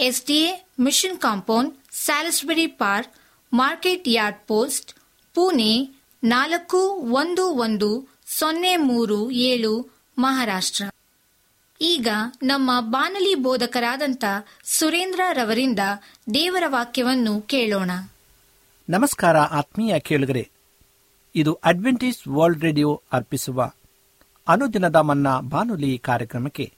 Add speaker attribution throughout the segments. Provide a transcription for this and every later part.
Speaker 1: SDA mission compound, Salisbury park, market yard post, Pune ನಾಲ್ಕು ಒಂದು ಒಂದು ಸೊನ್ನೆ ಮೂರು ಏಳು ಮಹಾರಾಷ್ಟ್ರ. ಈಗ ನಮ್ಮ ಬಾನಲಿ ಬೋಧಕರಾದಂಥ ಸುರೇಂದ್ರ ರವರಿಂದ ದೇವರ ವಾಕ್ಯವನ್ನು ಕೇಳೋಣ.
Speaker 2: ನಮಸ್ಕಾರ ಆತ್ಮೀಯ ಕೇಳುಗರೆ. ಇದು ಅಡ್ವೆಂಟೇಜ್ ವರ್ಲ್ಡ್ ರೇಡಿಯೋ ಅರ್ಪಿಸುವ ಅನುದಿನದ ಮನ್ನ ಬಾನುಲಿ ಕಾರ್ಯಕ್ರಮಕ್ಕೆ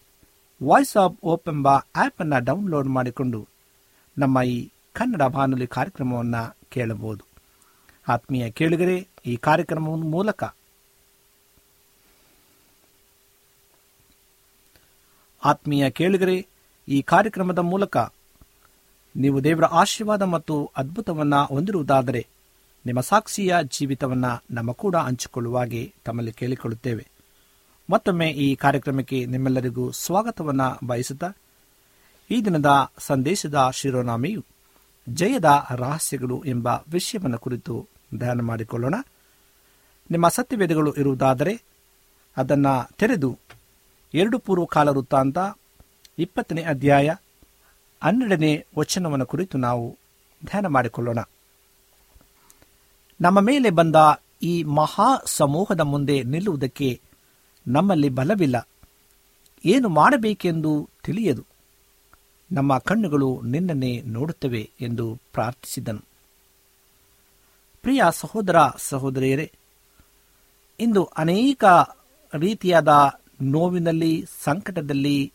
Speaker 2: ವಾಯ್ಸ್ ಆಫ್ ಓಪ್ ಎಂಬ ಆಪ್ ಅನ್ನು ಡೌನ್ಲೋಡ್ ಮಾಡಿಕೊಂಡು ನಮ್ಮ ಈ ಕನ್ನಡ ಬಾನುಲಿ ಕಾರ್ಯಕ್ರಮವನ್ನು ಕೇಳಬಹುದು. ಆತ್ಮೀಯ ಕೇಳಿಗರೆ, ಈ ಕಾರ್ಯಕ್ರಮದ ಮೂಲಕ ಆತ್ಮೀಯ ಕೇಳಿಗರೆ, ಈ ಕಾರ್ಯಕ್ರಮದ ಮೂಲಕ ನೀವು ದೇವರ ಆಶೀರ್ವಾದ ಮತ್ತು ಅದ್ಭುತವನ್ನು ಹೊಂದಿರುವುದಾದರೆ ನಿಮ್ಮ ಸಾಕ್ಷಿಯ ಜೀವಿತವನ್ನು ನಮ್ಮ ಕೂಡ ಹಂಚಿಕೊಳ್ಳುವಾಗೆ ತಮ್ಮಲ್ಲಿ ಕೇಳಿಕೊಳ್ಳುತ್ತೇವೆ. ಮತ್ತೊಮ್ಮೆ ಈ ಕಾರ್ಯಕ್ರಮಕ್ಕೆ ನಿಮ್ಮೆಲ್ಲರಿಗೂ ಸ್ವಾಗತವನ್ನ ಬಯಸುತ್ತಾ ಈ ದಿನದ ಸಂದೇಶದ ಶಿರೋನಾಮೆಯು ಜಯದ ರಹಸ್ಯಗಳು ಎಂಬ ವಿಷಯವನ್ನು ಕುರಿತು ಧ್ಯಾನ ಮಾಡಿಕೊಳ್ಳೋಣ. ನಿಮ್ಮ ಸತ್ಯವೇದಗಳು ಇರುವುದಾದರೆ ಅದನ್ನು ತೆರೆದು ಎರಡು ಪೂರ್ವಕಾಲ ವೃತ್ತಾಂತ ಇಪ್ಪತ್ತನೇ ಅಧ್ಯಾಯ ಹನ್ನೆರಡನೇ ವಚನವನ್ನು ಕುರಿತು ನಾವು ಧ್ಯಾನ ಮಾಡಿಕೊಳ್ಳೋಣ. ನಮ್ಮ ಮೇಲೆ ಬಂದ ಈ ಮಹಾ ಸಮೂಹದ ಮುಂದೆ ನಿಲ್ಲುವುದಕ್ಕೆ ನಮ್ಮಲ್ಲಿ ಬಲವಿಲ್ಲ. ಏನು ಮಾಡಬೇಕೆಂದು ತಿಳಿಯದು. ನಮ್ಮ ಕಣ್ಣುಗಳು ನಿನ್ನನ್ನೇ ನೋಡುತ್ತವೆ ಎಂದು ಪ್ರಾರ್ಥಿಸಿದನು. ಪ್ರಿಯ ಸಹೋದರ ಸಹೋದರಿಯರೇ, ಇಂದು ಅನೇಕ ರೀತಿಯಾದ ನೋವಿನಲ್ಲಿ, ಸಂಕಟದಲ್ಲಿ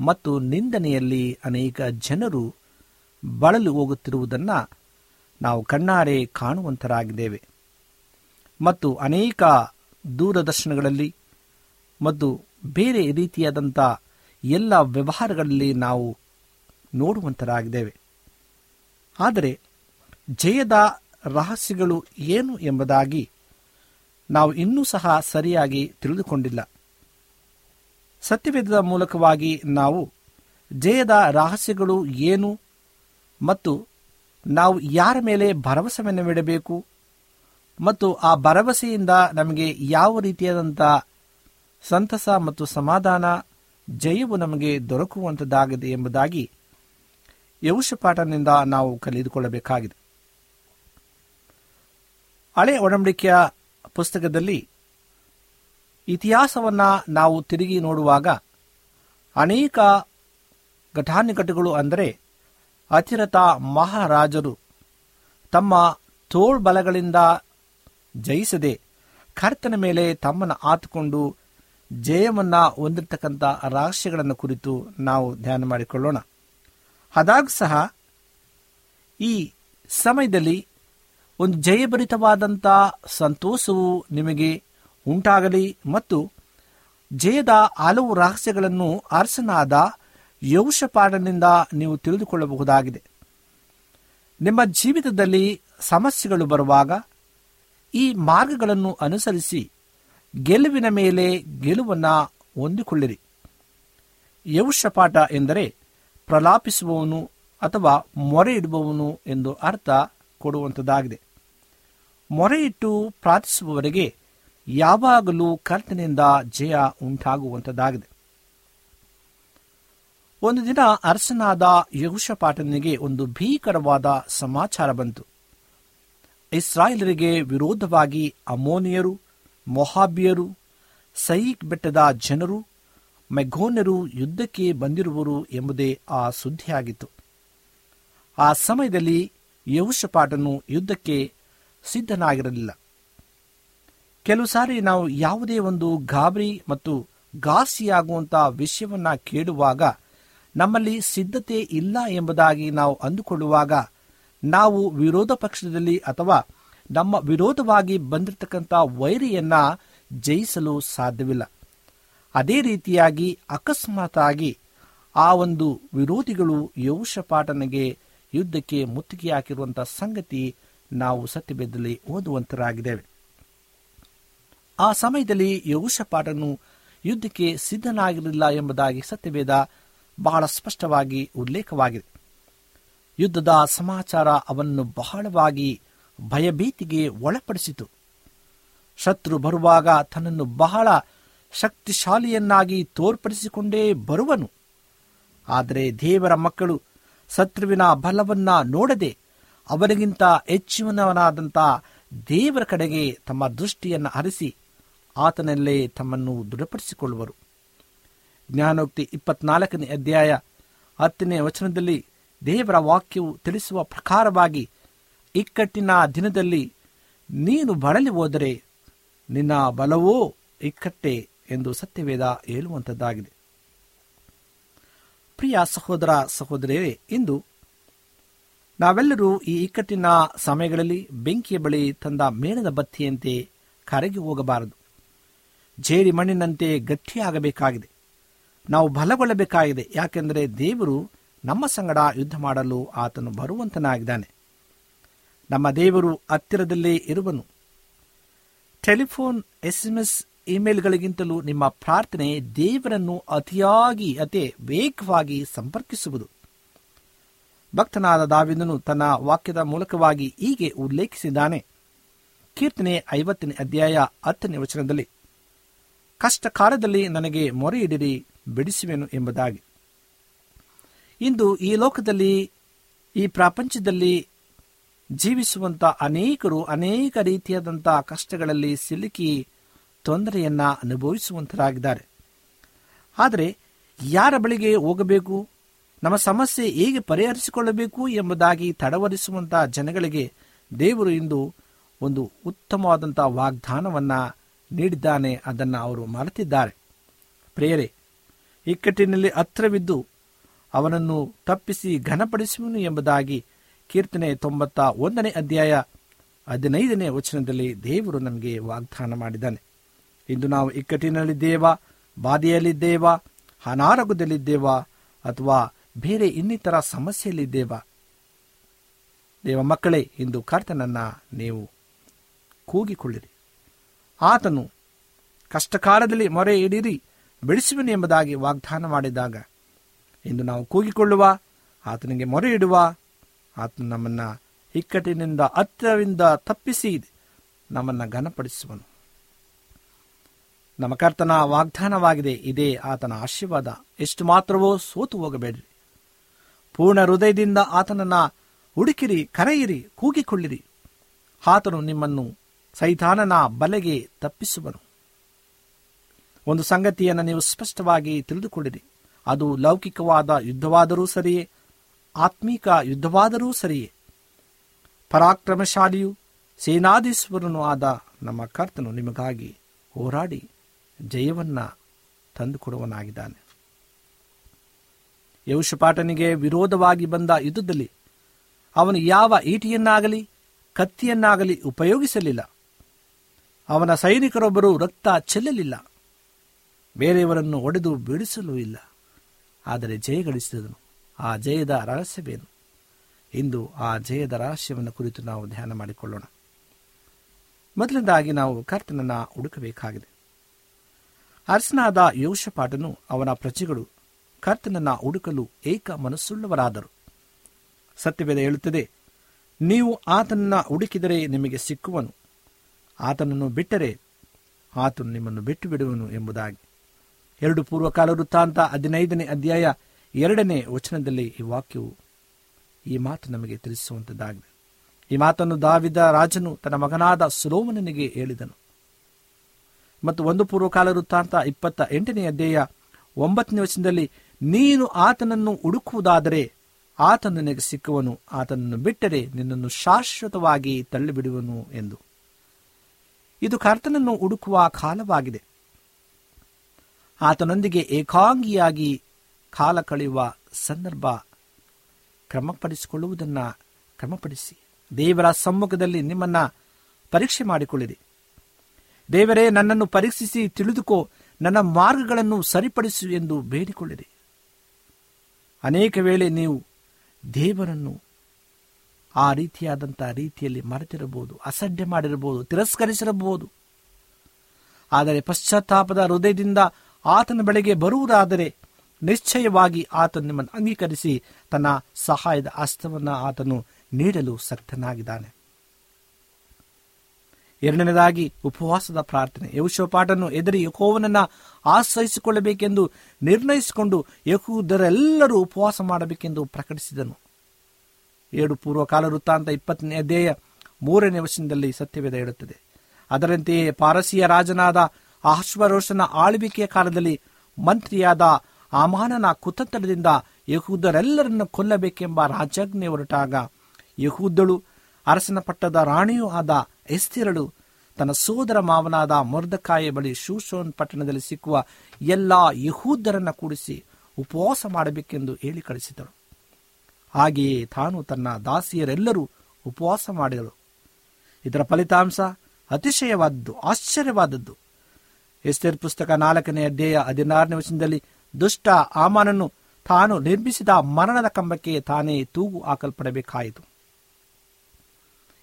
Speaker 2: ಮತ್ತು ನಿಂದನೆಯಲ್ಲಿ ಅನೇಕ ಜನರು ಬಳಲು ಹೋಗುತ್ತಿರುವುದನ್ನು ನಾವು ಕಣ್ಣಾರೆ ಕಾಣುವಂತರಾಗಿದ್ದೇವೆ. ಮತ್ತು ಅನೇಕ ದೂರದರ್ಶನಗಳಲ್ಲಿ ಮತ್ತು ಬೇರೆ ರೀತಿಯಾದಂಥ ಎಲ್ಲ ವ್ಯವಹಾರಗಳಲ್ಲಿ ನಾವು ನೋಡುವಂತರಾಗಿದ್ದೇವೆ. ಆದರೆ ಜಯದ ರಹಸ್ಯಗಳು ಏನು ಎಂಬುದಾಗಿ ನಾವು ಇನ್ನೂ ಸಹ ಸರಿಯಾಗಿ ತಿಳಿದುಕೊಂಡಿಲ್ಲ. ಸತ್ಯವೇದದ ಮೂಲಕವಾಗಿ ನಾವು ಜಯದ ರಹಸ್ಯಗಳು ಏನು ಮತ್ತು ನಾವು ಯಾರ ಮೇಲೆ ಭರವಸೆಯನ್ನಿಡಬೇಕು ಮತ್ತು ಆ ಭರವಸೆಯಿಂದ ನಮಗೆ ಯಾವ ರೀತಿಯಾದಂಥ ಸಂತಸ ಮತ್ತು ಸಮಾಧಾನ ಜಯವು ನಮಗೆ ದೊರಕುವಂಥದ್ದಾಗಿದೆ ಎಂಬುದಾಗಿ ಯೌಷಪಾಠನಿಂದ ನಾವು ಕಲಿದುಕೊಳ್ಳಬೇಕಾಗಿದೆ. ಹಳೆ ಒಡಂಬಡಿಕೆಯ ಪುಸ್ತಕದಲ್ಲಿ ಇತಿಹಾಸವನ್ನ ನಾವು ತಿರುಗಿ ನೋಡುವಾಗ ಅನೇಕ ಘಟಾನುಘಟಗಳು ಅಂದರೆ ಅತಿರಥ ಮಹಾರಾಜರು ತಮ್ಮ ತೋಳ್ಬಲಗಳಿಂದ ಜಯಿಸದೆ ಕರ್ತನ ಮೇಲೆ ತಮ್ಮನ್ನು ಆತುಕೊಂಡು ಜಯವನ್ನ ಹೊಂದಿರತಕ್ಕಂಥ ರಹಸ್ಯಗಳನ್ನು ಕುರಿತು ನಾವು ಧ್ಯಾನ ಮಾಡಿಕೊಳ್ಳೋಣ. ಆದಾಗ ಸಹ, ಈ ಸಮಯದಲ್ಲಿ ಒಂದು ಜಯಭರಿತವಾದಂಥ ಸಂತೋಷವು ನಿಮಗೆ ಉಂಟಾಗಲಿ ಮತ್ತು ಜಯದ ಹಲವು ರಹಸ್ಯಗಳನ್ನು ಅರಸನಾದ ಯೌಷಪಾಠನಿಂದ ನೀವು ತಿಳಿದುಕೊಳ್ಳಬಹುದಾಗಿದೆ. ನಿಮ್ಮ ಜೀವಿತದಲ್ಲಿ ಸಮಸ್ಯೆಗಳು ಬರುವಾಗ ಈ ಮಾರ್ಗಗಳನ್ನು ಅನುಸರಿಸಿ ಗೆಲುವಿನ ಮೇಲೆ ಗೆಲುವನ್ನು ಹೊಂದಿಕೊಳ್ಳಿರಿ. ಯವುಷಪಾಠ ಎಂದರೆ ಪ್ರಲಾಪಿಸುವವನು ಅಥವಾ ಮೊರೆ ಇಡುವವನು ಎಂದು ಅರ್ಥ ಕೊಡುವಂಥದ್ದಾಗಿದೆ. ಮೊರೆಯಿಟ್ಟು ಪ್ರಾರ್ಥಿಸುವವರೆಗೆ ಯಾವಾಗಲೂ ಕರ್ತನಿಂದ ಜಯ ಉಂಟಾಗುವಂಥದ್ದಾಗಿದೆ. ಒಂದು ದಿನ ಅರಸನಾದ ಯಹುಷಪಾಟನಿಗೆ ಒಂದು ಭೀಕರವಾದ ಸಮಾಚಾರ ಬಂತು. ಇಸ್ರಾಯೇಲರಿಗೆ ವಿರೋಧವಾಗಿ ಅಮೋನಿಯರು ಮೊಹಾಬಿಯರು ಸೈಕ್ ಬೆಟ್ಟದ ಜನರು, ಮೆಘೋನ್ಯರು ಯುದ್ಧಕ್ಕೆ ಬಂದಿರುವರು ಎಂಬುದೇ ಆ ಸುದ್ದಿಯಾಗಿತ್ತು. ಆ ಸಮಯದಲ್ಲಿ ಯಹುಶಪಾಟನು ಯುದ್ಧಕ್ಕೆ ಸಿದ್ಧನಾಗಿರಲಿಲ್ಲ. ಕೆಲವು ಸಾರಿ ನಾವು ಯಾವುದೇ ಒಂದು ಗಾಬರಿ ಮತ್ತು ಘಾಸಿಯಾಗುವಂತಹ ವಿಷಯವನ್ನ ಕೇಳುವಾಗ ನಮ್ಮಲ್ಲಿ ಸಿದ್ಧತೆ ಇಲ್ಲ ಎಂಬುದಾಗಿ ನಾವು ಅಂದುಕೊಳ್ಳುವಾಗ ನಾವು ವಿರೋಧ ಪಕ್ಷದಲ್ಲಿ ಅಥವಾ ನಮ್ಮ ವಿರೋಧವಾಗಿ ಬಂದಿರತಕ್ಕಂಥ ವೈರಿಯನ್ನ ಜಯಿಸಲು ಸಾಧ್ಯವಿಲ್ಲ. ಅದೇ ರೀತಿಯಾಗಿ ಅಕಸ್ಮಾತಾಗಿ ಆ ಒಂದು ವಿರೋಧಿಗಳು ಯೌಷಪಾಟನಿಗೆ ಯುದ್ಧಕ್ಕೆ ಮುತ್ತಿಗೆ ಹಾಕಿರುವಂತಹ ಸಂಗತಿ ನಾವು ಸತ್ಯಭೇದದಲ್ಲಿ ಓದುವಂತರಾಗಿದ್ದೇವೆ. ಆ ಸಮಯದಲ್ಲಿ ಯೌಷಪಾಟನು ಯುದ್ಧಕ್ಕೆ ಸಿದ್ಧನಾಗಿರಲಿಲ್ಲ ಎಂಬುದಾಗಿ ಸತ್ಯವೇದ ಬಹಳ ಸ್ಪಷ್ಟವಾಗಿ ಉಲ್ಲೇಖವಾಗಿದೆ. ಯುದ್ಧದ ಸಮಾಚಾರ ಅವನ್ನು ಬಹಳವಾಗಿ ಭಯಭೀತಿಗೆ ಒಳಪಡಿಸಿತು. ಶತ್ರು ಬರುವಾಗ ತನ್ನನ್ನು ಬಹಳ ಶಕ್ತಿಶಾಲಿಯನ್ನಾಗಿ ತೋರ್ಪಡಿಸಿಕೊಂಡೇ ಬರುವನು. ಆದರೆ ದೇವರ ಮಕ್ಕಳು ಶತ್ರುವಿನ ಬಲವನ್ನ ನೋಡದೆ ಅವರಿಗಿಂತ ಹೆಚ್ಚಿನವನಾದಂಥ ದೇವರ ಕಡೆಗೆ ತಮ್ಮ ದೃಷ್ಟಿಯನ್ನು ಹರಿಸಿ ಆತನಲ್ಲೇ ತಮ್ಮನ್ನು ದೃಢಪಡಿಸಿಕೊಳ್ಳುವರು. ಜ್ಞಾನೋಕ್ತಿ ಇಪ್ಪತ್ನಾಲ್ಕನೇ ಅಧ್ಯಾಯ ಹತ್ತನೇ ವಚನದಲ್ಲಿ ದೇವರ ವಾಕ್ಯವು ತಿಳಿಸುವ ಪ್ರಕಾರವಾಗಿ ಇಕ್ಕಟ್ಟಿನ ದಿನದಲ್ಲಿ ನೀನು ಬಳಲಿ ಹೋದರೆ ನಿನ್ನ ಬಲವೋ ಇಕ್ಕಟ್ಟೆ ಎಂದು ಸತ್ಯವೇದ ಹೇಳುವಂಥದ್ದಾಗಿದೆ. ಪ್ರಿಯ ಸಹೋದರ ಸಹೋದರಿಯೇ ಇಂದು ನಾವೆಲ್ಲರೂ ಈ ಇಕ್ಕಟ್ಟಿನ ಸಮಯಗಳಲ್ಲಿ ಬೆಂಕಿಯ ಬಳಿ ತಂದ ಮೇಣದ ಬತ್ತಿಯಂತೆ ಕರಗಿ ಹೋಗಬಾರದು. ಜೇರಿ ಮಣ್ಣಿನಂತೆ ಗಟ್ಟಿಯಾಗಬೇಕಾಗಿದೆ. ನಾವು ಬಲಗೊಳ್ಳಬೇಕಾಗಿದೆ, ಯಾಕೆಂದರೆ ದೇವರು ನಮ್ಮ ಸಂಗಡ ಯುದ್ಧ ಮಾಡಲು ಆತನು ಬರುವಂತನಾಗಿದ್ದಾನೆ. ನಮ್ಮ ದೇವರು ಹತ್ತಿರದಲ್ಲೇ ಇರುವನು. ಟೆಲಿಫೋನ್, ಎಸ್ಎಂಎಸ್ ಇಮೇಲ್ಗಳಿಗಿಂತಲೂ ನಿಮ್ಮ ಪ್ರಾರ್ಥನೆ ದೇವರನ್ನು ಅತಿಯಾಗಿ, ಅತಿ ವೇಗವಾಗಿ ಸಂಪರ್ಕಿಸುವುದು. ಭಕ್ತನಾದ ದಾವಿದನು ತನ್ನ ವಾಕ್ಯದ ಮೂಲಕವಾಗಿ ಹೀಗೆ ಉಲ್ಲೇಖಿಸಿದ್ದಾನೆ. ಕೀರ್ತನೆ ಐವತ್ತನೇ ಅಧ್ಯಾಯ ಹತ್ತನೇ ವಚನದಲ್ಲಿ ಕಷ್ಟ ಕಾಲದಲ್ಲಿ ನನಗೆ ಮೊರೆ ಮೊರೆಯಿಡಿರಿ, ಬಿಡಿಸುವೆನು ಎಂಬುದಾಗಿ. ಇಂದು ಈ ಲೋಕದಲ್ಲಿ, ಈ ಪ್ರಪಂಚದಲ್ಲಿ ಜೀವಿಸುವಂತ ಅನೇಕರು ಅನೇಕ ರೀತಿಯಾದಂಥ ಕಷ್ಟಗಳಲ್ಲಿ ಸಿಲುಕಿ ತೊಂದರೆಯನ್ನ ಅನುಭವಿಸುವಂತರಾಗಿದ್ದಾರೆ. ಆದರೆ ಯಾರ ಬಳಿಗೆ ಹೋಗಬೇಕು? ನಮ್ಮ ಸಮಸ್ಯೆ ಹೇಗೆ ಪರಿಹರಿಸಿಕೊಳ್ಳಬೇಕು ಎಂಬುದಾಗಿ ತಡವರಿಸುವಂತಹ ಜನಗಳಿಗೆ ದೇವರು ಇಂದು ಒಂದು ಉತ್ತಮವಾದಂತಹ ವಾಗ್ದಾನವನ್ನ ನೀಡಿದ್ದಾನೆ ಅದನ್ನು ಅವರು ಮರೆತಿದ್ದಾರೆ. ಪ್ರೇಯರೆ, ಇಕ್ಕಟ್ಟಿನಲ್ಲಿ ಹತ್ರವಿದ್ದು ಅವನನ್ನು ತಪ್ಪಿಸಿ ಘನಪಡಿಸುವನು ಎಂಬುದಾಗಿ ಕೀರ್ತನೆ ತೊಂಬತ್ತ ಒಂದನೇ ಅಧ್ಯಾಯ ಹದಿನೈದನೇ ವಚನದಲ್ಲಿ ದೇವರು ನಮಗೆ ವಾಗ್ದಾನ ಮಾಡಿದ್ದಾನೆ. ಇಂದು ನಾವು ಇಕ್ಕಟ್ಟಿನಲ್ಲಿದ್ದೇವ ಬಾಧೆಯಲ್ಲಿದ್ದೇವಾ, ಅನಾರೋಗ್ಯದಲ್ಲಿದ್ದೇವಾ, ಅಥವಾ ಬೇರೆ ಇನ್ನಿತರ ಸಮಸ್ಯೆಯಲ್ಲಿದ್ದೇವಾ? ದೇವ ಮಕ್ಕಳೇ, ಇಂದು ಕರ್ತನನ್ನ ನೀವು ಕೂಗಿಕೊಳ್ಳಿರಿ. ಆತನು ಕಷ್ಟಕಾಲದಲ್ಲಿ ಮೊರೆ ಇಡಿರಿ, ಬಿಡಿಸುವನು ಎಂಬುದಾಗಿ ವಾಗ್ದಾನ ಮಾಡಿದಾಗ ಇಂದು ನಾವು ಕೂಗಿಕೊಳ್ಳುವ, ಆತನಿಗೆ ಮೊರೆ ಇಡುವ ಆತನು ನಮ್ಮನ್ನ ಇಕ್ಕಟ್ಟಿನಿಂದ, ಹತ್ತಿರದಿಂದ ತಪ್ಪಿಸಿ ನಮ್ಮನ್ನ ಘನಪಡಿಸುವನು. ನಮ್ಮ ಕರ್ತನ ವಾಗ್ದಾನವಾಗಿದೆ. ಇದೇ ಆತನ ಆಶೀರ್ವಾದ. ಎಷ್ಟು ಮಾತ್ರವೋ ಸೋತು ಹೋಗಬೇಡ್ರಿ. ಪೂರ್ಣ ಹೃದಯದಿಂದ ಆತನನ್ನ ಹುಡುಕಿರಿ, ಕರೆಯಿರಿ, ಕೂಗಿಕೊಳ್ಳಿರಿ. ಆತನು ನಿಮ್ಮನ್ನು ಸೈತಾನನ ಬಲೆಗೆ ತಪ್ಪಿಸುವನು. ಒಂದು ಸಂಗತಿಯನ್ನು ನೀವು ಸ್ಪಷ್ಟವಾಗಿ ತಿಳಿದುಕೊಳ್ಳಿರಿ. ಅದು ಲೌಕಿಕವಾದ ಯುದ್ಧವಾದರೂ ಸರಿಯೇ ಆತ್ಮೀಕ ಯುದ್ಧವಾದರೂ ಸರಿಯೇ. ಪರಾಕ್ರಮಶಾಲಿಯು ಸೇನಾಧೀಶ್ವರನೂ ಆದ ನಮ್ಮ ಕರ್ತನು ನಿಮಗಾಗಿ ಹೋರಾಡಿ ಜಯವನ್ನ ತಂದುಕೊಡುವನಾಗಿದ್ದಾನೆ. ಯೌಶಪಾಟನಿಗೆ ವಿರೋಧವಾಗಿ ಬಂದ ಯುದ್ಧದಲ್ಲಿ ಅವನು ಯಾವ ಈಟಿಯನ್ನಾಗಲಿ ಕತ್ತಿಯನ್ನಾಗಲಿ ಉಪಯೋಗಿಸಲಿಲ್ಲ. ಅವನ ಸೈನಿಕರೊಬ್ಬರು ರಕ್ತ ಚೆಲ್ಲಲಿಲ್ಲ. ಬೇರೆಯವರನ್ನು ಒಡೆದು ಬಿಡಿಸಲೂ ಇಲ್ಲ. ಆದರೆ ಜಯಗಳಿಸಿದನು. ಆ ಜಯದ ರಹಸ್ಯವೇನು? ಇಂದು ಆ ಜಯದ ರಹಸ್ಯವನ್ನು ಕುರಿತು ನಾವು ಧ್ಯಾನ ಮಾಡಿಕೊಳ್ಳೋಣ. ಮೊದಲನೇದಾಗಿ ನಾವು ಕರ್ತನನ್ನ ಹುಡುಕಬೇಕಾಗಿದೆ. ಅರಸನಾದ ಯೋಷಪಾಟನು ಅವನ ಪ್ರಜೆಗಳು ಕರ್ತನನ್ನ ಹುಡುಕಲು ಏಕ ಮನಸ್ಸುಳ್ಳವರಾದರು. ಸತ್ಯವೇದ ಹೇಳುತ್ತದೆ, ನೀವು ಆತನನ್ನ ಹುಡುಕಿದರೆ ನಿಮಗೆ ಸಿಕ್ಕುವನು. ಆತನನ್ನು ಬಿಟ್ಟರೆ ಆತನು ನಿಮ್ಮನ್ನು ಬಿಟ್ಟು ಬಿಡುವನು ಎಂಬುದಾಗಿ. ಎರಡು ಪೂರ್ವಕಾಲ ವೃತ್ತಾಂತ ಹದಿನೈದನೇ ಅಧ್ಯಾಯ ಎರಡನೇ ವಚನದಲ್ಲಿ ಈ ವಾಕ್ಯವು ಈ ಮಾತು ನಮಗೆ ತಿಳಿಸುವಂತದ್ದಾಗಿದೆ. ಈ ಮಾತನ್ನು ದಾವಿದ ರಾಜನು ತನ್ನ ಮಗನಾದ ಸುಲೋಮನಿಗೆ ಹೇಳಿದನು. ಮತ್ತು ಒಂದು ಪೂರ್ವಕಾಲ ವೃತ್ತಾಂತ ಇಪ್ಪತ್ತ ಎಂಟನೇ ಅಧ್ಯಾಯ ಒಂಬತ್ತನೇ ವಚನದಲ್ಲಿ, ನೀನು ಆತನನ್ನು ಹುಡುಕುವುದಾದರೆ ಆತನು ನಿನಗೆ ಸಿಕ್ಕುವನು, ಆತನನ್ನು ಬಿಟ್ಟರೆ ನಿನ್ನನ್ನು ಶಾಶ್ವತವಾಗಿ ತಳ್ಳಿಬಿಡುವನು ಎಂದು. ಇದು ಕರ್ತನನ್ನು ಹುಡುಕುವ ಕಾಲವಾಗಿದೆ. ಆತನೊಂದಿಗೆ ಏಕಾಂಗಿಯಾಗಿ ಕಾಲ ಕಳೆಯುವ ಸಂದರ್ಭ ಕ್ರಮಪಡಿಸಿಕೊಳ್ಳುವುದನ್ನು ಕ್ರಮಪಡಿಸಿ. ದೇವರ ಸಮ್ಮುಖದಲ್ಲಿ ನಿಮ್ಮನ್ನ ಪರೀಕ್ಷೆ ಮಾಡಿಕೊಳ್ಳಿರಿ. ದೇವರೇ, ನನ್ನನ್ನು ಪರೀಕ್ಷಿಸಿ ತಿಳಿದುಕೋ, ನನ್ನ ಮಾರ್ಗಗಳನ್ನು ಸರಿಪಡಿಸು ಎಂದು ಬೇಡಿಕೊಳ್ಳಿರಿ. ಅನೇಕ ವೇಳೆ ನೀವು ದೇವರನ್ನು ಆ ರೀತಿಯಾದಂಥ ರೀತಿಯಲ್ಲಿ ಮರೆತಿರಬಹುದು, ಅಸಡ್ಡೆ ಮಾಡಿರಬಹುದು, ತಿರಸ್ಕರಿಸಿರಬಹುದು. ಆದರೆ ಪಶ್ಚಾತ್ತಾಪದ ಹೃದಯದಿಂದ ಆತನ ಬೆಳೆಗೆ ಬರುವುದಾದರೆ ನಿಶ್ಚಯವಾಗಿ ಆತನು ನಿಮ್ಮನ್ನು ಅಂಗೀಕರಿಸಿ ತನ್ನ ಸಹಾಯದ ಹಸ್ತವನ್ನು ಆತನು ನೀಡಲು ಸಕ್ತನಾಗಿದ್ದಾನೆ. ಎರಡನೇದಾಗಿ ಉಪವಾಸದ ಪ್ರಾರ್ಥನೆ. ಯೌಶೋಪಾಟನ್ನು ಎದುರಿ ಯಕೋವನನ್ನ ಆಶ್ರಯಿಸಿಕೊಳ್ಳಬೇಕೆಂದು ನಿರ್ಣಯಿಸಿಕೊಂಡು ಯಹೂದರೆಲ್ಲರೂ ಉಪವಾಸ ಮಾಡಬೇಕೆಂದು ಪ್ರಕಟಿಸಿದನು. ಏಳು ಪೂರ್ವಕಾಲ ವೃತ್ತಾಂತ ಇಪ್ಪತ್ತನೇ ಅಧ್ಯಾಯ ಮೂರನೇ ವರ್ಷದಲ್ಲಿ ಸತ್ಯವೇದ ಹೇಳುತ್ತದೆ. ಅದರಂತೆಯೇ ಪಾರಸಿಯ ರಾಜನಾದ ಅಶ್ವರೋಷನ ಆಳ್ವಿಕೆಯ ಕಾಲದಲ್ಲಿ ಮಂತ್ರಿಯಾದ ಆಮಾನನ ಕುತಂತ್ರದಿಂದ ಯಹೂದರೆಲ್ಲರನ್ನು ಕೊಲ್ಲಬೇಕೆಂಬ ರಾಜಾಜ್ಞೆ ಹೊರಟಾಗ ಯಹೂದಳು ಅರಸನ ಪಟ್ಟದ ರಾಣಿಯೂ ಆದ ಎಸ್ತಿರಳು ತನ್ನ ಸೋದರ ಮಾವನಾದ ಮೊರ್ದಕಾಯ ಬಳಿ ಶೂಶೋನ್ ಪಟ್ಟಣದಲ್ಲಿ ಸಿಕ್ಕುವ ಎಲ್ಲಾ ಯಹೂದರನ್ನು ಕೂಡಿಸಿ ಉಪವಾಸ ಮಾಡಬೇಕೆಂದು ಹೇಳಿ ಕಳಿಸಿದಳು ಹಾಗೆಯೇ ತಾನು ತನ್ನ ದಾಸಿಯರೆಲ್ಲರೂ ಉಪವಾಸ ಮಾಡಿದಳು. ಇದರ ಫಲಿತಾಂಶ ಅತಿಶಯವಾದದ್ದು, ಆಶ್ಚರ್ಯವಾದದ್ದು. ಎಸ್ತೇರ್ ಪುಸ್ತಕ ನಾಲ್ಕನೇ ಅಧ್ಯಾಯ ಹದಿನಾರನೇ ವಚನದಲ್ಲಿ ದುಷ್ಟ ಆಮಾನನ್ನು ತಾನು ನಿರ್ಮಿಸಿದ ಮರಣದ ಕಂಬಕ್ಕೆ ತಾನೇ ತೂಗು ಹಾಕಲ್ಪಡಬೇಕಾಯಿತು.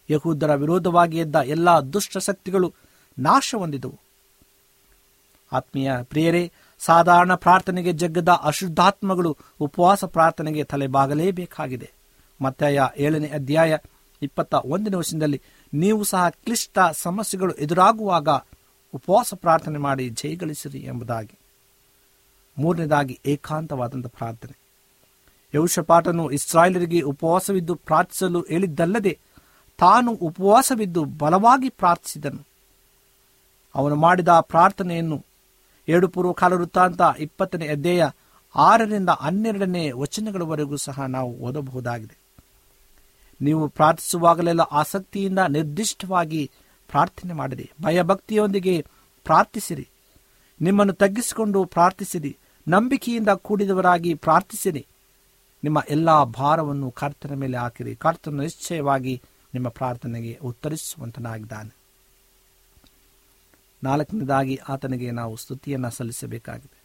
Speaker 2: ಯಹೂದರ ವಿರೋಧವಾಗಿ ಎದ್ದ ಎಲ್ಲಾ ದುಷ್ಟ ಶಕ್ತಿಗಳು ನಾಶ ಹೊಂದಿದವು. ಆತ್ಮೀಯ ಪ್ರಿಯರೇ, ಸಾಧಾರಣ ಪ್ರಾರ್ಥನೆಗೆ ಜಗ್ಗದ ಅಶುದ್ಧಾತ್ಮಗಳು ಉಪವಾಸ ಪ್ರಾರ್ಥನೆಗೆ ತಲೆಬಾಗಲೇಬೇಕಾಗಿದೆ. ಮತ್ತಾಯ ಏಳನೇ ಅಧ್ಯಾಯ ಇಪ್ಪತ್ತ ಒಂದನೇ ವರ್ಷದಲ್ಲಿ ನೀವು ಸಹ ಕ್ಲಿಷ್ಟ ಸಮಸ್ಯೆಗಳು ಎದುರಾಗುವಾಗ ಉಪವಾಸ ಪ್ರಾರ್ಥನೆ ಮಾಡಿ ಜಯಗಳಿಸಿರಿ ಎಂಬುದಾಗಿ. ಮೂರನೇದಾಗಿ ಏಕಾಂತವಾದಂಥ ಪ್ರಾರ್ಥನೆ. ಯೌಷಪಾಠನು ಇಸ್ರಾಯೇಲರಿಗೆ ಉಪವಾಸವಿದ್ದು ಪ್ರಾರ್ಥಿಸಲು ಹೇಳಿದ್ದಲ್ಲದೆ ತಾನು ಉಪವಾಸವಿದ್ದು ಬಲವಾಗಿ ಪ್ರಾರ್ಥಿಸಿದನು. ಅವನು ಮಾಡಿದ ಪ್ರಾರ್ಥನೆಯನ್ನು ಎರಡು ಪೂರ್ವಕಾಲ ವೃತ್ತಾಂತ ಇಪ್ಪತ್ತನೇ ಅಧ್ಯಾಯ ಆರರಿಂದ ಹನ್ನೆರಡನೇ ವಚನಗಳವರೆಗೂ ಸಹ ನಾವು ಓದಬಹುದಾಗಿದೆ. ನೀವು ಪ್ರಾರ್ಥಿಸುವಾಗಲೆಲ್ಲ ಆಸಕ್ತಿಯಿಂದ ನಿರ್ದಿಷ್ಟವಾಗಿ ಪ್ರಾರ್ಥನೆ ಮಾಡಿರಿ. ಭಯಭಕ್ತಿಯೊಂದಿಗೆ ಪ್ರಾರ್ಥಿಸಿರಿ. ನಿಮ್ಮನ್ನು ತಗ್ಗಿಸಿಕೊಂಡು ಪ್ರಾರ್ಥಿಸಿರಿ. ನಂಬಿಕೆಯಿಂದ ಕೂಡಿದವರಾಗಿ ಪ್ರಾರ್ಥಿಸಿರಿ. ನಿಮ್ಮ ಎಲ್ಲ ಭಾರವನ್ನು ಕರ್ತನ ಮೇಲೆ ಹಾಕಿರಿ. ಕರ್ತನ ನಿಶ್ಚಯವಾಗಿ ನಿಮ್ಮ ಪ್ರಾರ್ಥನೆಗೆ ಉತ್ತರಿಸುವಂತನಾಗಿದ್ದಾನೆ. ನಾಲ್ಕನೇದಾಗಿ ಆತನಿಗೆ ನಾವು ಸ್ತುತಿಯನ್ನು ಸಲ್ಲಿಸಬೇಕಾಗಿದೆ.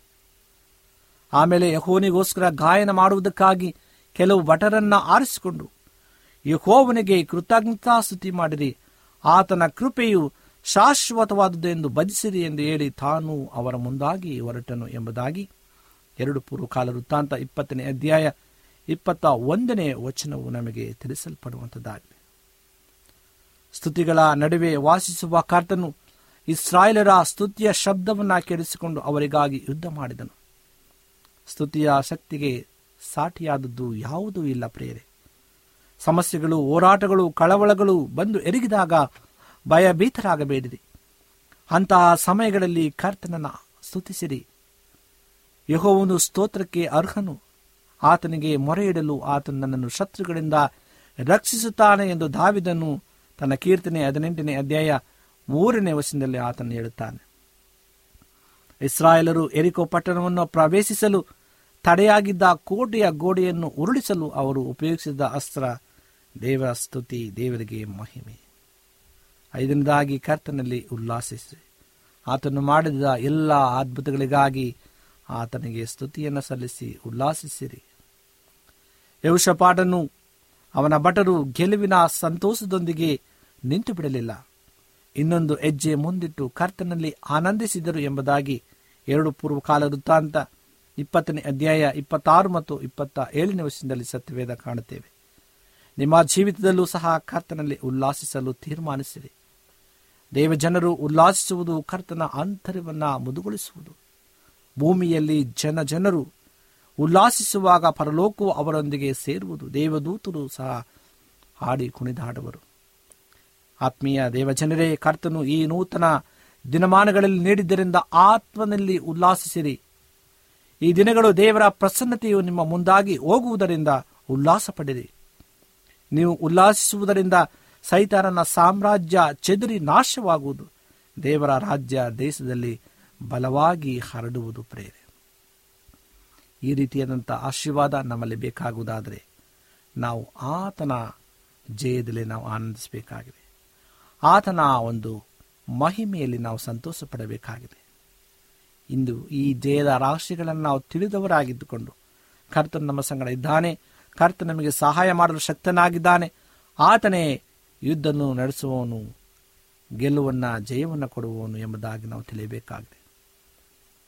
Speaker 2: ಆಮೇಲೆ ಯಹೋನಿಗೋಸ್ಕರ ಗಾಯನ ಮಾಡುವುದಕ್ಕಾಗಿ ಕೆಲವು ಭಟರನ್ನ ಆರಿಸಿಕೊಂಡು ಯಹೋವನಿಗೆ ಕೃತಜ್ಞತಾ ಸ್ತುತಿ ಮಾಡಿರಿ. ಆತನ ಕೃಪೆಯು ಶಾಶ್ವತವಾದುದು ಎಂದು ಭಜಿಸಿರಿ ಎಂದು ಹೇಳಿ ತಾನು ಅವರ ಮುಂದಾಗಿ ಹೊರಟನು ಎಂಬುದಾಗಿ ಎರಡು ಪೂರ್ವಕಾಲ ವೃತ್ತಾಂತ ಇಪ್ಪತ್ತನೇ ಅಧ್ಯಾಯ ಇಪ್ಪತ್ತ ಒಂದನೇ ವಚನವು ನಮಗೆ ತಿಳಿಸಲ್ಪಡುವಂಥದ್ದಾಗಿದೆ ಸ್ತುತಿಗಳ ನಡುವೆ ವಾಸಿಸುವ ಕರ್ತನು ಇಸ್ರಾಯೇಲರ ಸ್ತುತಿಯ ಶಬ್ದವನ್ನು ಕೇಳಿಸಿಕೊಂಡು ಅವರಿಗಾಗಿ ಯುದ್ಧ ಮಾಡಿದನು. ಸ್ತುತಿಯ ಶಕ್ತಿಗೆ ಸಾಟಿಯಾದದ್ದು ಯಾವುದೂ ಇಲ್ಲ ಪ್ರೇರೆ ಸಮಸ್ಯೆಗಳು, ಹೋರಾಟಗಳು, ಕಳವಳಗಳು ಬಂದು ಎರಗಿದಾಗ ಭಯಭೀತರಾಗಬೇಡಿರಿ. ಅಂತಹ ಸಮಯಗಳಲ್ಲಿ ಕರ್ತನನ್ನು ಸ್ತುತಿಸಿರಿ. ಯಹೋವನು ಸ್ತೋತ್ರಕ್ಕೆ ಅರ್ಹನು. ಆತನಿಗೆ ಮೊರೆ ಇಡಲು ಆತನು ನನ್ನನ್ನು ಶತ್ರುಗಳಿಂದ ರಕ್ಷಿಸುತ್ತಾನೆ ಎಂದು ದಾವಿದನು ತನ್ನ ಕೀರ್ತನೆ ಹದಿನೆಂಟನೇ ಅಧ್ಯಾಯ ಮೂರನೇ ವಶದಲ್ಲಿ ಆತನು ಹೇಳುತ್ತಾನೆ. ಇಸ್ರಾಯೇಲರು ಎರಿಕೋ ಪಟ್ಟಣವನ್ನು ಪ್ರವೇಶಿಸಲು ತಡೆಯಾಗಿದ್ದ ಕೋಟೆಯ ಗೋಡೆಯನ್ನು ಉರುಳಿಸಲು ಅವರು ಉಪಯೋಗಿಸಿದ ಅಸ್ತ್ರ. ದೇವರ ಸ್ತುತಿ, ದೇವರಿಗೆ ಮಹಿಮೆ. ಐದನೇದಾಗಿ ಕರ್ತನಲ್ಲಿ ಉಲ್ಲಾಸಿಸಿ. ಆತನು ಮಾಡಿದ ಎಲ್ಲ ಅದ್ಭುತಗಳಿಗಾಗಿ ಆತನಿಗೆ ಸ್ತುತಿಯನ್ನು ಸಲ್ಲಿಸಿ, ಉಲ್ಲಾಸಿಸಿರಿ. ಯೌಷಪಾಡನು ಅವನ ಭಟರು ಗೆಲುವಿನ ಸಂತೋಷದೊಂದಿಗೆ ನಿಂತು ಬಿಡಲಿಲ್ಲ ಇನ್ನೊಂದು ಹೆಜ್ಜೆ ಮುಂದಿಟ್ಟು ಕರ್ತನಲ್ಲಿ ಆನಂದಿಸಿದರು ಎಂಬುದಾಗಿ ಎರಡು ಪೂರ್ವಕಾಲ ವೃತ್ತಾಂತ ಇಪ್ಪತ್ತನೇ ಅಧ್ಯಾಯ ಇಪ್ಪತ್ತಾರು ಮತ್ತು ಇಪ್ಪತ್ತ ಏಳನೇ ವರ್ಷದಲ್ಲಿ ಸತ್ಯವೇದ ಕಾಣುತ್ತೇವೆ. ನಿಮ್ಮ ಜೀವಿತದಲ್ಲೂ ಸಹ ಕರ್ತನಲ್ಲಿ ಉಲ್ಲಾಸಿಸಲು ತೀರ್ಮಾನಿಸಿರಿ. ದೇವಜನರು ಉಲ್ಲಾಸಿಸುವುದು ಕರ್ತನ ಅಂತರವನ್ನು ಮುದುಗೊಳಿಸುವುದು. ಭೂಮಿಯಲ್ಲಿ ಜನ ಜನರು ಉಲ್ಲಾಸಿಸುವಾಗ ಪರಲೋಕವು ಅವರೊಂದಿಗೆ ಸೇರುವುದು. ದೇವದೂತರು ಸಹ ಹಾಡಿ ಕುಣಿದಾಡುವರು. ಆತ್ಮೀಯ ದೇವಜನರೇ, ಕರ್ತನು ಈ ನೂತನ ದಿನಮಾನಗಳಲ್ಲಿ ನೀಡಿದ್ದರಿಂದ ಆತ್ಮನಲ್ಲಿ ಉಲ್ಲಾಸಿಸಿರಿ. ಈ ದಿನಗಳು ದೇವರ ಪ್ರಸನ್ನತೆಯು ನಿಮ್ಮ ಮುಂದಾಗಿ ಹೋಗುವುದರಿಂದ ಉಲ್ಲಾಸ ಪಡಿರಿ ನೀವು ಉಲ್ಲಾಸಿಸುವುದರಿಂದ ಸೈತಾನನ ಸಾಮ್ರಾಜ್ಯ ಚೆದರಿ ನಾಶವಾಗುವುದು. ದೇವರ ರಾಜ್ಯ ದೇಶದಲ್ಲಿ ಬಲವಾಗಿ ಹರಡುವುದು ಪ್ರೇರೆ ಈ ರೀತಿಯಾದಂಥ ಆಶೀರ್ವಾದ ನಮ್ಮಲ್ಲಿ ಬೇಕಾಗುವುದಾದರೆ ನಾವು ಆತನ ಜಯದಲ್ಲಿ ನಾವು ಆನಂದಿಸಬೇಕಾಗಿದೆ. ಆತನ ಒಂದು ಮಹಿಮೆಯಲ್ಲಿ ನಾವು ಸಂತೋಷ ಪಡಬೇಕಾಗಿದೆ ಇಂದು ಈ ಜಯದ ರಾಶಿಗಳನ್ನು ನಾವು ತಿಳಿದವರಾಗಿದ್ದುಕೊಂಡು ಕರ್ತನು ನಮ್ಮ ಸಂಗಡ ಇದ್ದಾನೆ ಕರ್ತ ನಮಗೆ ಸಹಾಯ ಮಾಡಲು ಶಕ್ತನಾಗಿದ್ದಾನೆ, ಆತನೇ ಯುದ್ಧವನ್ನು ನಡೆಸುವವನು, ಗೆಲುವನ್ನ, ಜಯವನ್ನು ಕೊಡುವವನು ಎಂಬುದಾಗಿ ನಾವು ತಿಳಿಯಬೇಕಾಗಿದೆ.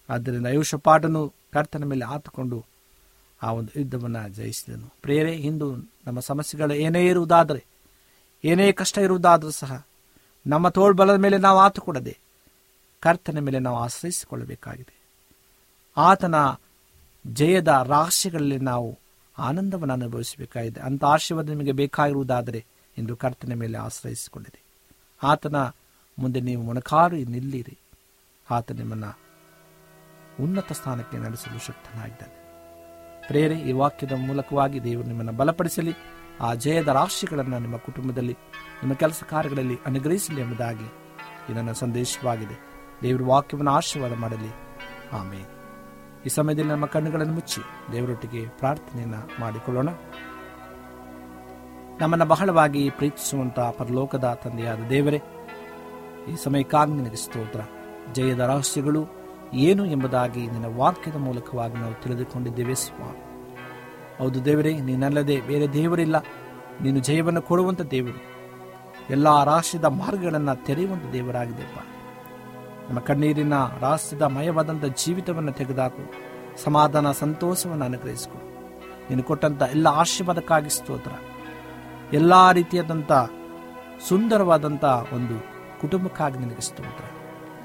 Speaker 2: ಆದ್ದರಿಂದ ಆಯುಷಪಾಟನು ಕರ್ತನ ಮೇಲೆ ಆತುಕೊಂಡು ಆ ಒಂದು ಯುದ್ಧವನ್ನು ಜಯಿಸಿದನು. ಪ್ರೇರೆ ಇಂದು ನಮ್ಮ ಸಮಸ್ಯೆಗಳು ಏನೇ ಇರುವುದಾದರೆ, ಏನೇ ಕಷ್ಟ ಇರುವುದಾದರೂ ಸಹ ನಮ್ಮ ತೋಳ್ಬಲದ ಮೇಲೆ ನಾವು ಆತುಕೊಡದೆ ಕರ್ತನ ಮೇಲೆ ನಾವು ಆಶ್ರಯಿಸಿಕೊಳ್ಳಬೇಕಾಗಿದೆ. ಆತನ ಜಯದ ರಹಸ್ಯಗಳಲ್ಲಿ ನಾವು ಆನಂದವನ್ನು ಅನುಭವಿಸಬೇಕಾಗಿದೆ. ಅಂತ ಆಶೀರ್ವಾದ ನಿಮಗೆ ಬೇಕಾಗಿರುವುದಾದರೆ ಎಂದು ಕರ್ತನ ಮೇಲೆ ಆಶ್ರಯಿಸಿಕೊಂಡಿದೆ ಆತನ ಮುಂದೆ ನೀವು ಮೊಣಕಾರು ನಿಲ್ಲಿರಿ. ಆತ ನಿಮ್ಮನ್ನು ಉನ್ನತ ಸ್ಥಾನಕ್ಕೆ ನಡೆಸಲು ಶಕ್ತನಾಗಿದ್ದಾನೆ. ಪ್ರೇರೆ, ಈ ವಾಕ್ಯದ ಮೂಲಕವಾಗಿ ದೇವರು ನಿಮ್ಮನ್ನು ಬಲಪಡಿಸಲಿ. ಆ ಜಯದ ರಾಶಿಗಳನ್ನು ನಿಮ್ಮ ಕುಟುಂಬದಲ್ಲಿ, ನಿಮ್ಮ ಕೆಲಸ ಕಾರ್ಯಗಳಲ್ಲಿ ಅನುಗ್ರಹಿಸಲಿ ಎಂಬುದಾಗಿ ಇದು ನನ್ನ ಸಂದೇಶವಾಗಿದೆ. ದೇವರ ವಾಕ್ಯವನ್ನು ಆಶೀರ್ವಾದ ಮಾಡಲಿ. ಆಮೇಲೆ ಈ ಸಮಯದಲ್ಲಿ ನಮ್ಮ ಕಣ್ಣುಗಳನ್ನು ಮುಚ್ಚಿ ದೇವರೊಟ್ಟಿಗೆ ಪ್ರಾರ್ಥನೆಯನ್ನ ಮಾಡಿಕೊಳ್ಳೋಣ. ನಮ್ಮನ್ನು ಬಹಳವಾಗಿ ಪ್ರೀತಿಸುವಂತಹ ಪರಲೋಕದ ತಂದೆಯಾದ ದೇವರೇ, ಈ ಸಮಯಕ್ಕಾಗಿ ನಿನಗೆ ಸ್ತೋತ್ರ. ಜಯದ ರಹಸ್ಯಗಳು ಏನು ಎಂಬುದಾಗಿ ನಿನ್ನ ವಾಕ್ಯದ ಮೂಲಕವಾಗಿ ನಾವು ತಿಳಿದುಕೊಂಡಿದ್ದೇವೆ, ಸ್ವಾಮಿ. ಹೌದು ದೇವರೇ, ನೀನಲ್ಲದೆ ಬೇರೆ ದೇವರಿಲ್ಲ. ನೀನು ಜಯವನ್ನು ಕೊಡುವಂಥ ದೇವರು. ಎಲ್ಲ ರಾಷ್ಟ್ರದ ಮಾರ್ಗಗಳನ್ನು ತೆರೆಯುವಂಥ ದೇವರಾಗಿದೆಪ್ಪ ನಮ್ಮ ಕಣ್ಣೀರಿನ ರಾಷ್ಟ್ರದ ಮಯವಾದಂಥ ಜೀವಿತವನ್ನು ತೆಗೆದಾಕು. ಸಮಾಧಾನ, ಸಂತೋಷವನ್ನು ಅನುಗ್ರಹಿಸಿಕೊ ನೀನು ಕೊಟ್ಟಂಥ ಎಲ್ಲ ಆಶೀರ್ವಾದಕ್ಕಾಗಿ ಸ್ತೋತ್ರ. ಎಲ್ಲ ರೀತಿಯಾದಂಥ ಸುಂದರವಾದಂಥ ಒಂದು ಕುಟುಂಬಕ್ಕಾಗಿ ನಿನಗೆ ಸ್ತೋತ್ರ.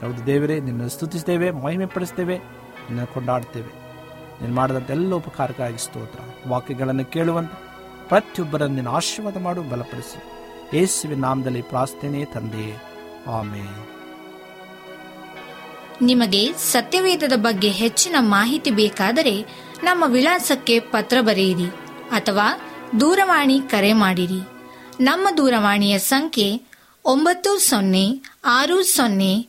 Speaker 2: ಹೌದು ದೇವರೇ ನಿನ್ನ ಸ್ತುತಿಸ್ತೇವೆ ಮಹಿಮೆ ಪಡಿಸ್ತೇವೆ ನಿನ್ನ ಕೊಂಡಾಡ್ತೇವೆ ನೀನು ಮಾಡಿದಂಥ ಎಲ್ಲ ಉಪಕಾರಕ್ಕಾಗಿ ಸ್ತೋತ್ರ. ವಾಕ್ಯಗಳನ್ನು ಕೇಳುವಂತೆ ಪ್ರತಿಯೊಬ್ಬರನ್ನು ನಿನ್ನ ಆಶೀರ್ವಾದ ಮಾಡು, ಬಲಪಡಿಸಿ. ಯೇಸುವಿನ ನಾಮದಲ್ಲಿ ಪ್ರಾರ್ಥನೆ ತಂದೆ. ಆಮೆ
Speaker 1: ನಿಮಗೆ ಸತ್ಯವೇದದ ಬಗ್ಗೆ ಹೆಚ್ಚಿನ ಮಾಹಿತಿ ಬೇಕಾದರೆ ನಮ್ಮ ವಿಳಾಸಕ್ಕೆ ಪತ್ರ ಬರೆಯಿರಿ ಅಥವಾ ದೂರವಾಣಿ ಕರೆ ಮಾಡಿರಿ. ನಮ್ಮ ದೂರವಾಣಿಯ ಸಂಖ್ಯೆ ಒಂಬತ್ತು ಸೊನ್ನೆ ಆರು ಸೊನ್ನೆ